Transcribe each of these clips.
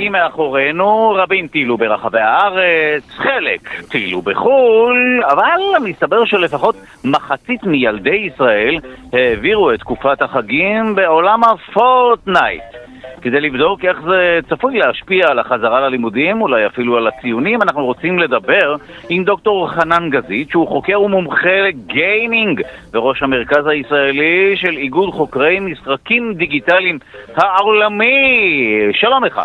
החגים מאחורינו, רבים טיילו ברחבי הארץ, חלק טיילו בחו"ל, אבל מסתבר שלפחות מחצית מילדי ישראל העבירו את תקופת החגים בעולם הפורטנייט. כדי לבדוק איך זה צפוי להשפיע על החזרה ללימודים, אולי אפילו על הציונים, אנחנו רוצים לדבר עם דוקטור חנן גזית, שהוא חוקר ומומחה לגיימינג, וראש המרכז הישראלי של איגוד חוקרי משחקים דיגיטליים העולמי. שלום לך.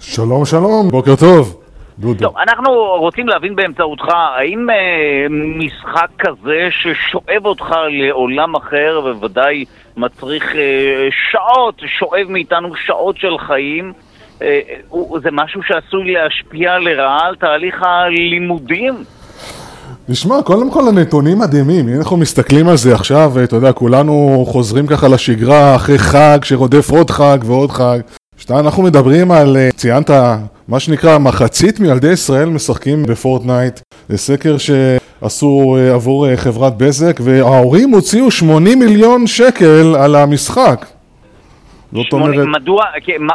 שלום שלום, בוקר טוב. דודו. טוב, אנחנו רוצים להבין באמצעותך, האם אה, משחק כזה ששואב אותך לעולם אחר, ובוודאי מצריך אה, שעות, שואב מאיתנו שעות של חיים, אה, הוא, זה משהו שעשוי להשפיע לרעה על תהליך הלימודים? נשמע, קודם כל הנתונים מדהימים, אם אנחנו מסתכלים על זה עכשיו, אתה יודע, כולנו חוזרים ככה לשגרה אחרי חג שרודף עוד חג ועוד חג. שתיים, אנחנו מדברים על, אה, ציינת, מה שנקרא, מחצית מילדי ישראל משחקים בפורטנייט. זה סקר שעשו אה, עבור אה, חברת בזק, וההורים הוציאו 80 מיליון שקל על המשחק. זאת אומרת... מדוע,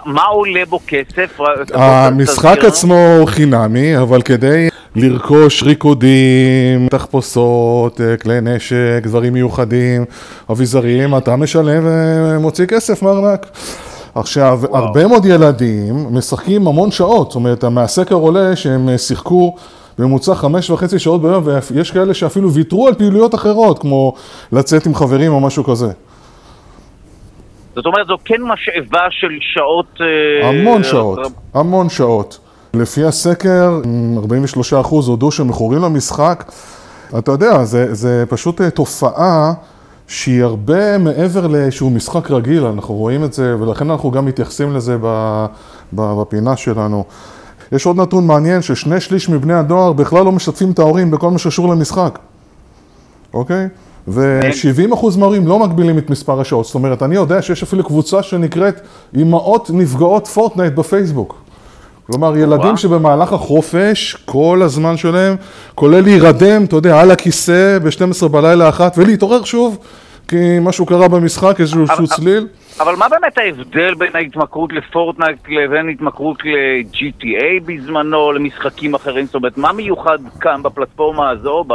מה, עולה בו כסף? המשחק עצמו חינמי, אבל כדי לרכוש ריקודים, תחפושות, כלי נשק, דברים מיוחדים, אביזרים, אתה משלם ומוציא כסף מארנק. עכשיו, וואו. הרבה מאוד ילדים משחקים המון שעות, זאת אומרת, מהסקר עולה שהם אה, שיחקו בממוצע חמש וחצי שעות ביום, ויש כאלה שאפילו ויתרו על פעילויות אחרות, כמו לצאת עם חברים או משהו כזה. זאת אומרת, זו כן משאבה של שעות... אה, המון שעות, המון שעות. לפי הסקר, 43% הודו שהם מכורים למשחק. אתה יודע, זה, זה פשוט אה, תופעה שהיא הרבה מעבר לאיזשהו משחק רגיל, אנחנו רואים את זה, ולכן אנחנו גם מתייחסים לזה בפינה שלנו. יש עוד נתון מעניין, ששני שליש מבני הנוער בכלל לא משתפים את ההורים בכל מה שקשור למשחק, אוקיי? ו-70% מההורים לא מגבילים את מספר השעות. זאת אומרת, אני יודע שיש אפילו קבוצה שנקראת אמהות נפגעות פורטנייט בפייסבוק. כלומר, ילדים שבמהלך החופש, כל הזמן שלהם, כולל להירדם, אתה יודע, על הכיסא ב-12 בלילה אחת, ולהתעורר שוב, כי משהו קרה במשחק, איזשהו צליל. אבל מה באמת ההבדל בין ההתמכרות לפורטנייט לבין התמכרות ל-GTA בזמנו, למשחקים אחרים? זאת אומרת, מה מיוחד כאן בפלטפורמה הזו,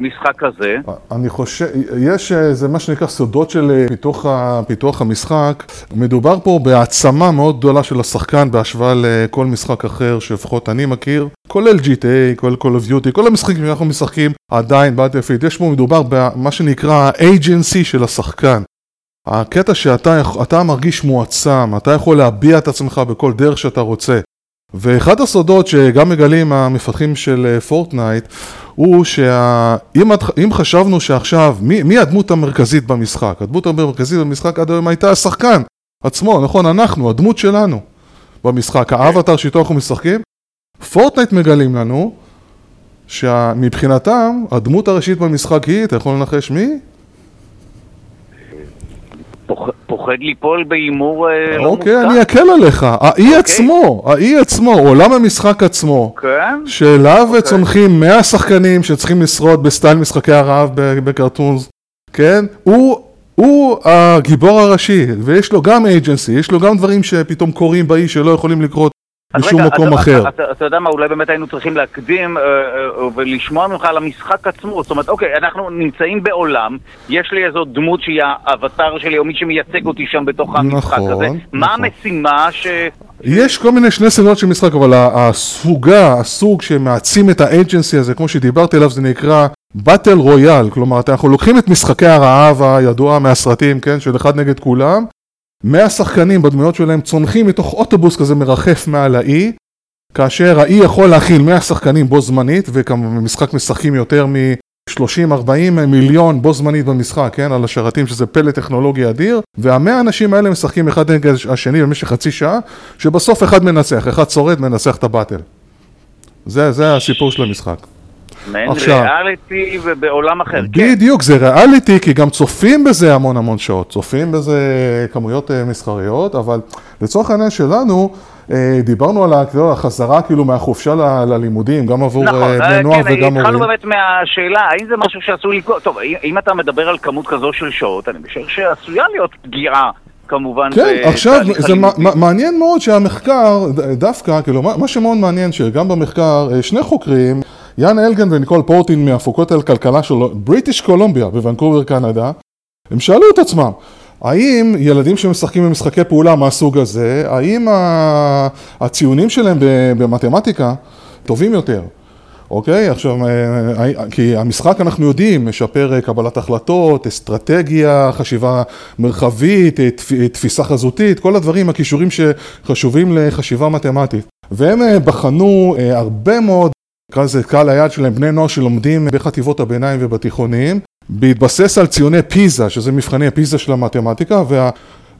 משחק כזה? אני חושב, יש, אה, זה מה שנקרא סודות של אה, פיתוח, פיתוח המשחק. מדובר פה בהעצמה מאוד גדולה של השחקן בהשוואה לכל משחק אחר שלפחות אני מכיר, כולל GTA, כולל Call of Duty, כל המשחקים שאנחנו משחקים עדיין באטלפיד. יש פה מדובר במה שנקרא ה-agency של השחקן. הקטע שאתה מרגיש מועצם, אתה יכול להביע את עצמך בכל דרך שאתה רוצה. ואחד הסודות שגם מגלים המפתחים של פורטנייט אה, הוא שאם חשבנו שעכשיו, מי, מי הדמות המרכזית במשחק? הדמות המרכזית במשחק עד היום הייתה השחקן עצמו, נכון? אנחנו, הדמות שלנו במשחק, האבטר שאיתו אנחנו משחקים. פורטנייט מגלים לנו שמבחינתם הדמות הראשית במשחק היא, אתה יכול לנחש מי? פוחד ליפול בהימור אה, לא מופתע. אוקיי, אני אקל עליך. האי אוקיי. עצמו, האי עצמו, עולם המשחק עצמו, כן? שאליו אוקיי. צומחים 100 שחקנים שצריכים לשרוד בסטייל משחקי הרעב ב cartoons, כן? הוא... הוא הגיבור הראשי, ויש לו גם agency, יש לו גם דברים שפתאום קורים באי שלא יכולים לקרות בשום מקום אחר. אתה, יודע מה, אולי באמת היינו צריכים להקדים אה, אה, ולשמוע ממך על המשחק עצמו. זאת אומרת, אוקיי, אנחנו נמצאים בעולם, יש לי איזו דמות שהיא האבטר שלי, או מי שמייצג אותי שם בתוך המשחק נכון, הזה. נכון. מה המשימה ש... יש כל מיני שני סגנונות של משחק, אבל הסוגה, הסוג שמעצים את האג'נסי הזה, כמו שדיברתי עליו, זה נקרא באטל רויאל. כלומר, אנחנו לוקחים את משחקי הרעב הידוע מהסרטים, כן, של אחד נגד כולם, 100 שחקנים בדמויות שלהם צונחים מתוך אוטובוס כזה מרחף מעל האי כאשר האי יכול להכיל 100 שחקנים בו זמנית ובמשחק משחקים יותר מ-30-40 מיליון בו זמנית במשחק, כן, על השרתים שזה פלא טכנולוגי אדיר. והמאה האנשים האלה משחקים אחד נגד השני במשך חצי שעה שבסוף אחד מנצח, אחד שורד מנצח את הבטל. זה, זה הסיפור של המשחק מעין ריאליטי ובעולם אחר, כן. בדיוק, זה ריאליטי, כי גם צופים בזה המון המון שעות, צופים בזה כמויות אה, מסחריות, אבל לצורך העניין שלנו, אה, דיברנו על החזרה כאילו מהחופשה ללימודים, גם עבור נכון, אה, בני נוער כן, וגם הורים. התחלנו באמת מהשאלה, האם זה משהו שעשוי לקרות, טוב, אם אתה מדבר על כמות כזו של שעות, אני חושב שעשויה להיות פגיעה כמובן... כן, עכשיו, זה מעניין מאוד שהמחקר, דווקא, כאילו, מה שמאוד מעניין, שגם במחקר, שני חוקרים, יאן אלגן וניקול פורטין מהפקולטה לכלכלה של בריטיש קולומביה בוונקובר קנדה, הם שאלו את עצמם, האם ילדים שמשחקים במשחקי פעולה מהסוג הזה, האם הציונים שלהם במתמטיקה טובים יותר? אוקיי? עכשיו, אה, אה, כי המשחק אנחנו יודעים, משפר אה, קבלת החלטות, אסטרטגיה, חשיבה מרחבית, תפיסה חזותית, כל הדברים, הכישורים שחשובים לחשיבה מתמטית. והם בחנו הרבה מאוד, נקרא לזה קהל היעד שלהם, בני נוער שלומדים בחטיבות הביניים ובתיכוניים, בהתבסס על ציוני פיזה, שזה מבחני הפיזה של המתמטיקה, וה,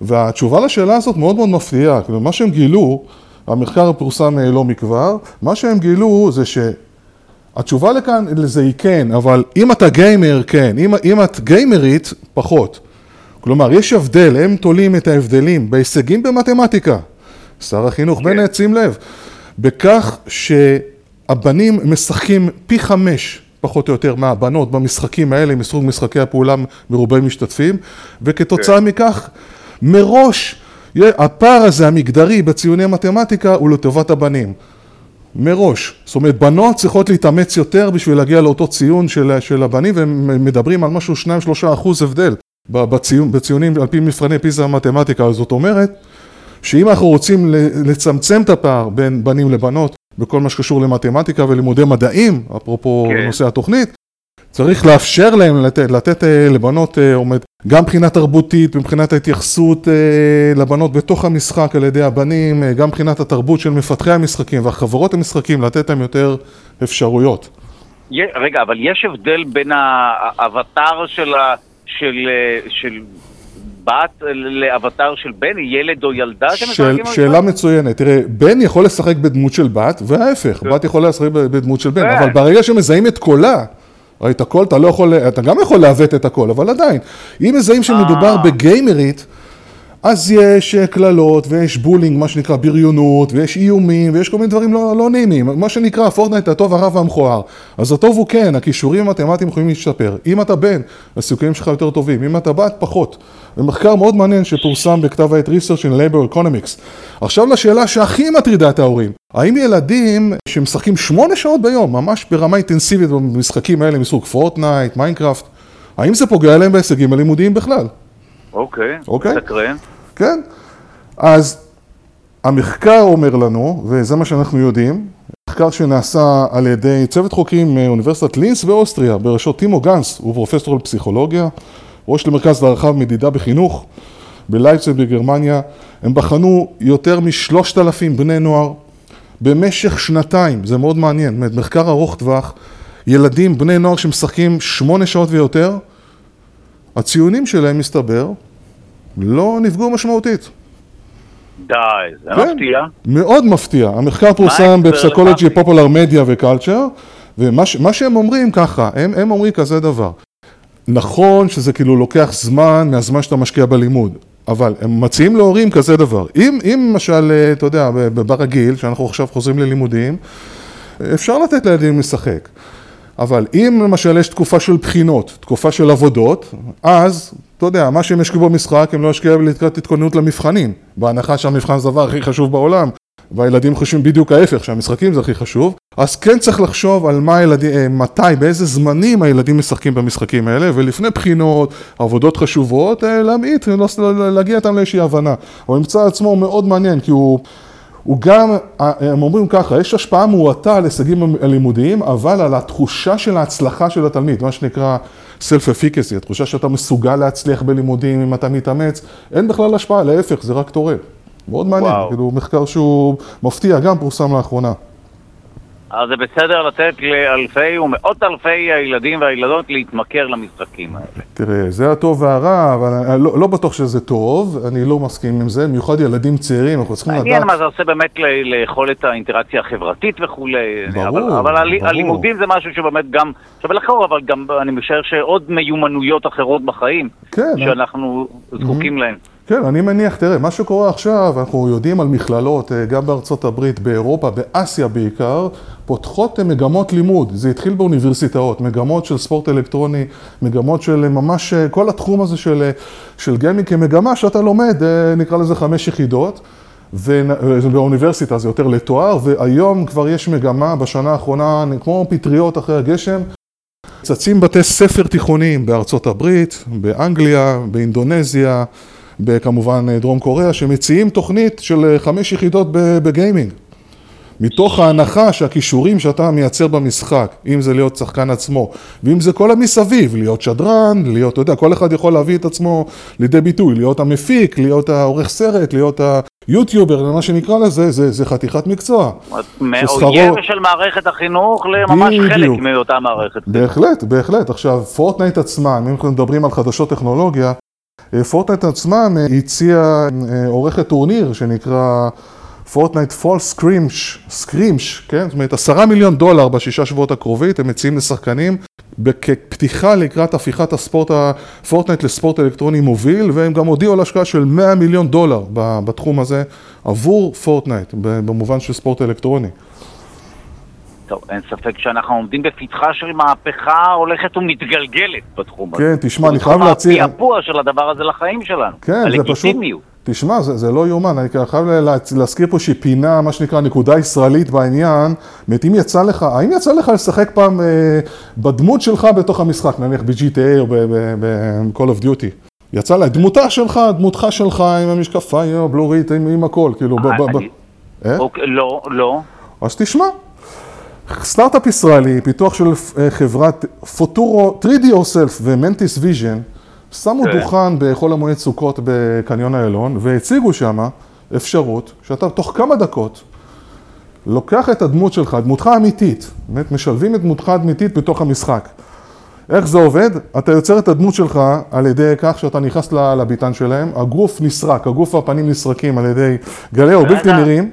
והתשובה לשאלה הזאת מאוד מאוד מפתיעה. כלומר, מה שהם גילו, המחקר פורסם לא מכבר, מה שהם גילו זה ש... התשובה לכאן לזה היא כן, אבל אם אתה גיימר, כן, אם, אם את גיימרית, פחות. כלומר, יש הבדל, הם תולים את ההבדלים בהישגים במתמטיקה. שר החינוך כן. בנט, שים לב, בכך שהבנים משחקים פי חמש, פחות או יותר, מהבנות במשחקים האלה, מסוג משחקי הפעולה מרובי משתתפים, וכתוצאה כן. מכך, מראש, הפער הזה המגדרי בציוני מתמטיקה הוא לטובת הבנים. מראש. זאת אומרת, בנות צריכות להתאמץ יותר בשביל להגיע לאותו ציון של, של הבנים, והם מדברים על משהו 2-3 אחוז הבדל בציון, בציונים על פי מבחני פיזה המתמטיקה. זאת אומרת, שאם אנחנו רוצים לצמצם את הפער בין בנים לבנות בכל מה שקשור למתמטיקה ולימודי מדעים, אפרופו כן. נושא התוכנית, צריך לאפשר להם לתת, לתת אה, לבנות, אה, עומד, גם מבחינה תרבותית, מבחינת ההתייחסות אה, לבנות בתוך המשחק על ידי הבנים, גם מבחינת התרבות של מפתחי המשחקים והחברות המשחקים, לתת להם יותר אפשרויות. רגע, אבל יש הבדל בין האבטר של, של, של בת לאבטר של בן, ילד או ילדה של, שאלה מצוינת. תראה, בן יכול לשחק בדמות של בת, וההפך, בת יכולה לשחק בדמות של בן, אבל ברגע שמזהים את קולה, ראית הכל, אתה לא יכול, אתה גם יכול לעוות את הכל, אבל עדיין, אם מזהים שמדובר אה. בגיימרית, אז יש אה, קללות ויש bullying, מה שנקרא בריונות, ויש איומים, ויש כל מיני דברים לא, לא נעימים, מה שנקרא פורטנייט הטוב, הרע והמכוער. אז הטוב הוא כן, הכישורים המתמטיים יכולים להשתפר. אם אתה בן, הסיכויים שלך יותר טובים, אם אתה בת, פחות. זה מחקר מאוד מעניין שפורסם בכתב העת Research in Labor Economics. עכשיו לשאלה שהכי מטרידה את ההורים, האם ילדים שמשחקים שמונה שעות ביום, ממש ברמה אינטנסיבית במשחקים האלה מסוג פורטנייט, מיינקראפט, האם זה פוגע להם בהישגים הלימודיים בכלל? אוקיי, אוקיי? סקרן. כן. אז המחקר אומר לנו, וזה מה שאנחנו יודעים, מחקר שנעשה על ידי צוות חוקרים מאוניברסיטת לינס באוסטריה, בראשות טימו גנס, הוא פרופסור לפסיכולוגיה, ראש למרכז להערכה ומדידה בחינוך בלייפצד בגרמניה, הם בחנו יותר משלושת אלפים בני נוער במשך שנתיים, זה מאוד מעניין, מחקר ארוך טווח, ילדים, בני נוער שמשחקים שמונה שעות ויותר, הציונים שלהם, מסתבר, לא נפגעו משמעותית. די, זה כן, מפתיע. מאוד מפתיע. המחקר פורסם בפסקולוגי, פופולר מדיה וקלצ'ר, ומה שהם אומרים ככה, הם, הם אומרים כזה דבר. נכון שזה כאילו לוקח זמן מהזמן שאתה משקיע בלימוד, אבל הם מציעים להורים כזה דבר. אם, אם למשל, אה, אתה יודע, ברגיל, שאנחנו עכשיו חוזרים ללימודים, אפשר לתת לילדים לשחק. אבל אם למשל יש תקופה של בחינות, תקופה של עבודות, אז, אתה יודע, מה שהם ישקיעו במשחק, הם לא ישקיעו לקראת התכוננות למבחנים. בהנחה שהמבחן זה הדבר הכי חשוב בעולם, והילדים חושבים בדיוק ההפך, שהמשחקים זה הכי חשוב, אז כן צריך לחשוב על מה הילדים, אה, מתי, באיזה זמנים הילדים משחקים במשחקים האלה, ולפני בחינות, עבודות חשובות, אה, להמעיט, לא, להגיע איתם לאיזושהי הבנה. הממצא עצמו מאוד מעניין, כי הוא... הוא גם, אה, הם אומרים ככה, יש השפעה מועטה על הישגים הלימודיים, אבל על התחושה של ההצלחה של התלמיד, מה שנקרא self-efficacy, התחושה שאתה מסוגל להצליח בלימודים אם אתה מתאמץ, אין בכלל השפעה, להפך, זה רק תורם. מאוד מעניין, כאילו מחקר שהוא מפתיע, גם פורסם לאחרונה. אז זה בסדר לתת לאלפי ומאות אלפי הילדים והילדות להתמכר למשחקים האלה. תראה, זה הטוב והרע, אבל אני לא, לא בטוח שזה טוב, אני לא מסכים עם זה, במיוחד ילדים צעירים, אנחנו צריכים לדעת... מעניין מה זה עושה באמת לאכול את האינטראקציה החברתית וכולי. ברור, אבל, אבל ברור. הלימודים זה משהו שבאמת גם שווה לחקור, אבל גם אני משער שעוד מיומנויות אחרות בחיים, כן, שאנחנו זקוקים mm-hmm. להן. כן, אני מניח, תראה, מה שקורה עכשיו, אנחנו יודעים על מכללות, אה, גם בארצות הברית, באירופה, באסיה בעיקר, פותחות מגמות לימוד. זה התחיל באוניברסיטאות, מגמות של ספורט אלקטרוני, מגמות של ממש, כל התחום הזה של, של גיימינג כמגמה שאתה לומד, נקרא לזה חמש יחידות. ובאוניברסיטה זה יותר לתואר, והיום כבר יש מגמה בשנה האחרונה, כמו פטריות אחרי הגשם, צצים בתי ספר תיכוניים בארצות הברית, באנגליה, באינדונזיה, כמובן דרום קוריאה, שמציעים תוכנית של חמש יחידות בגיימינג. מתוך ההנחה שהכישורים שאתה מייצר במשחק, אם זה להיות שחקן עצמו, ואם זה כל המסביב, להיות שדרן, להיות, אתה יודע, כל אחד יכול להביא את עצמו לידי ביטוי, להיות המפיק, להיות העורך סרט, להיות היוטיובר, מה שנקרא לזה, זה, זה חתיכת מקצוע. אויב של מערכת החינוך לממש חלק מאותה מערכת. בהחלט, בהחלט. עכשיו, פורטנייט עצמה, אם אנחנו מדברים על חדשות טכנולוגיה, פורטנייט עצמם הציע עורכת טורניר שנקרא... Fortnite Fall Skirmish, Skirmish, כן? זאת אומרת, עשרה מיליון דולר בשישה שבועות הקרובית, הם מציעים לשחקנים כפתיחה לקראת הפיכת הספורט, פורטנייט לספורט אלקטרוני מוביל, והם גם הודיעו על השקעה של 100 מיליון דולר בתחום הזה עבור פורטנייט, במובן של ספורט אלקטרוני. טוב, אין ספק שאנחנו עומדים בפתחה של מהפכה הולכת ומתגלגלת בתחום הזה. כן, תשמע, אני חייב להציע... הפעפוע של הדבר הזה לחיים שלנו. כן, זה פשוט... תשמע, זה, זה לא יאומן, אני חייב להזכיר פה שהיא פינה, מה שנקרא, נקודה ישראלית בעניין. זאת אם יצא לך, האם יצא לך לשחק פעם אה, בדמות שלך בתוך המשחק, נניח ב-GTA או ב-Call of Duty? יצא לה, דמותה שלך, דמותך שלך, עם המשקפיים, הבלורית, עם, עם הכל, כאילו, ב... ב, ב אה? אוקיי, לא, לא. אז תשמע, סטארט-אפ ישראלי, פיתוח של אה, חברת פוטורו, 3D Yourself ו Mantis Vision, שמו כן. דוכן בחול המועד סוכות בקניון איילון, והציגו שם אפשרות שאתה תוך כמה דקות לוקח את הדמות שלך, דמותך האמיתית, באמת משלבים את דמותך האמיתית בתוך המשחק. איך זה עובד? אתה יוצר את הדמות שלך על ידי כך שאתה נכנס לביתן שלהם, הגוף נסרק, הגוף והפנים נסרקים על ידי גלי אור בלתי נראים.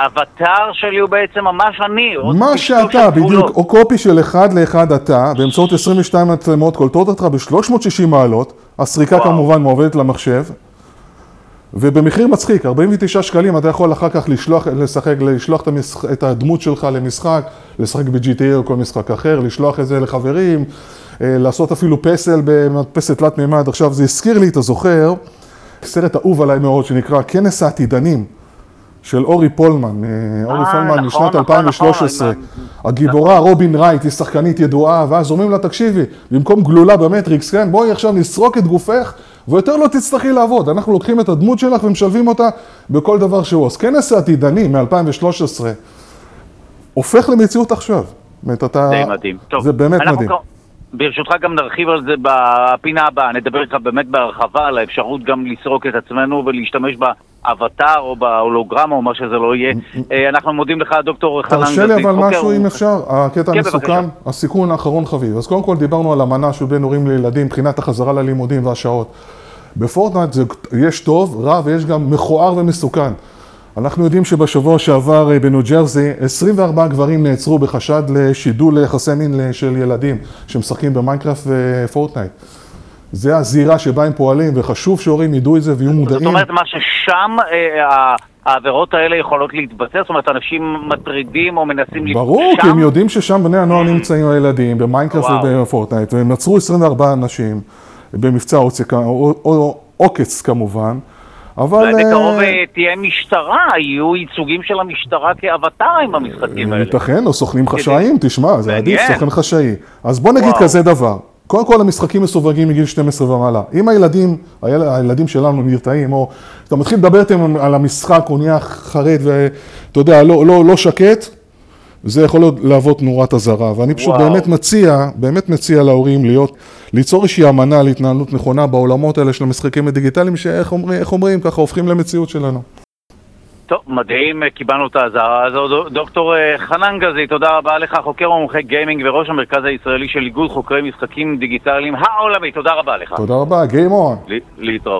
אבטאר שלי הוא בעצם ממש אני. מה שאתה, בדיוק, או קופי של אחד לאחד אתה, באמצעות 22 מצלמות קולטות אותך ב-360 מעלות, הסריקה וואו. כמובן מועבדת למחשב, ובמחיר מצחיק, 49 שקלים אתה יכול אחר כך לשלוח, לשחק, לשלוח את, המשח, את הדמות שלך למשחק, לשחק ב-GTA או כל משחק אחר, לשלוח את זה לחברים, אה, לעשות אפילו פסל במדפסת תלת מימד. עכשיו, זה הזכיר לי, אתה זוכר, סרט אהוב עליי מאוד שנקרא כנס העתידנים. של אורי פולמן, אה, אורי פולמן נכון, משנת 2013. נכון, נכון. הגיבורה רובין רייט היא שחקנית ידועה, ואז אומרים לה, תקשיבי, במקום גלולה במטריקס, כן, בואי עכשיו נסרוק את גופך, ויותר לא תצטרכי לעבוד. אנחנו לוקחים את הדמות שלך ומשלבים אותה בכל דבר שהוא. אז כנס העתידני מ-2013 הופך למציאות עכשיו. באמת, אתה... די מדהים. טוב, זה באמת מדהים. ברשותך גם נרחיב על זה בפינה הבאה, נדבר איתך באמת בהרחבה על האפשרות גם לסרוק את עצמנו ולהשתמש באבטאר או בהולוגרמה או מה שזה לא יהיה. אה, אנחנו מודים לך, דוקטור חנן גזית. תרשה לי אבל משהו אם אפשר, הקטע כן, מסוכן, הסיכון האחרון חביב. אז קודם כל דיברנו על אמנה של בין הורים לילדים מבחינת החזרה ללימודים והשעות. בפורטנייט יש טוב, רע ויש גם מכוער ומסוכן. אנחנו יודעים שבשבוע שעבר אה, בניו ג'רזי 24 גברים נעצרו בחשד לשידול יחסי מין של ילדים שמשחקים במיינקראפט ופורטנייט. זה הזירה שבה הם פועלים, וחשוב שהורים ידעו את זה ויהיו מודעים. זאת אומרת, מה ששם אה, העבירות האלה יכולות להתבצע? זאת אומרת, אנשים מטרידים או מנסים לפגוע שם? ברור, כי הם יודעים ששם בני הנוער נמצאים הילדים, במיינקראפט ובפורטנייט, והם עצרו 24 אנשים במבצע עוקץ כמובן. אבל... אולי בקרוב אה, אה, תהיה משטרה, יהיו ייצוגים של המשטרה כאווטארים במשחקים האלה. ייתכן, או סוכנים חשאיים, תשמע, זה עדיף סוכן חשאי. אז בוא נגיד כזה דבר, קודם כל המשחקים מסווגים מגיל 12 ומעלה. אם הילדים, הילדים שלנו נרתעים, או אתה מתחיל לדבר איתם על המשחק, הוא נהיה חרד ואתה יודע, לא, לא, לא שקט, זה יכול להוות נורת אזהרה, ואני פשוט וואו. באמת מציע, באמת מציע להורים להיות, ליצור איזושהי אמנה על התנהלות נכונה בעולמות האלה של המשחקים הדיגיטליים, שאיך אומרים, אומרים, ככה הופכים למציאות שלנו. טוב, מדהים, קיבלנו את האזהרה הזו. דוקטור אה, חנן גזי, תודה רבה לך, חוקר ומומחה גיימינג וראש המרכז הישראלי של איגוד חוקרי משחקים דיגיטליים העולמי, תודה רבה לך. תודה רבה, Game On. להתראות.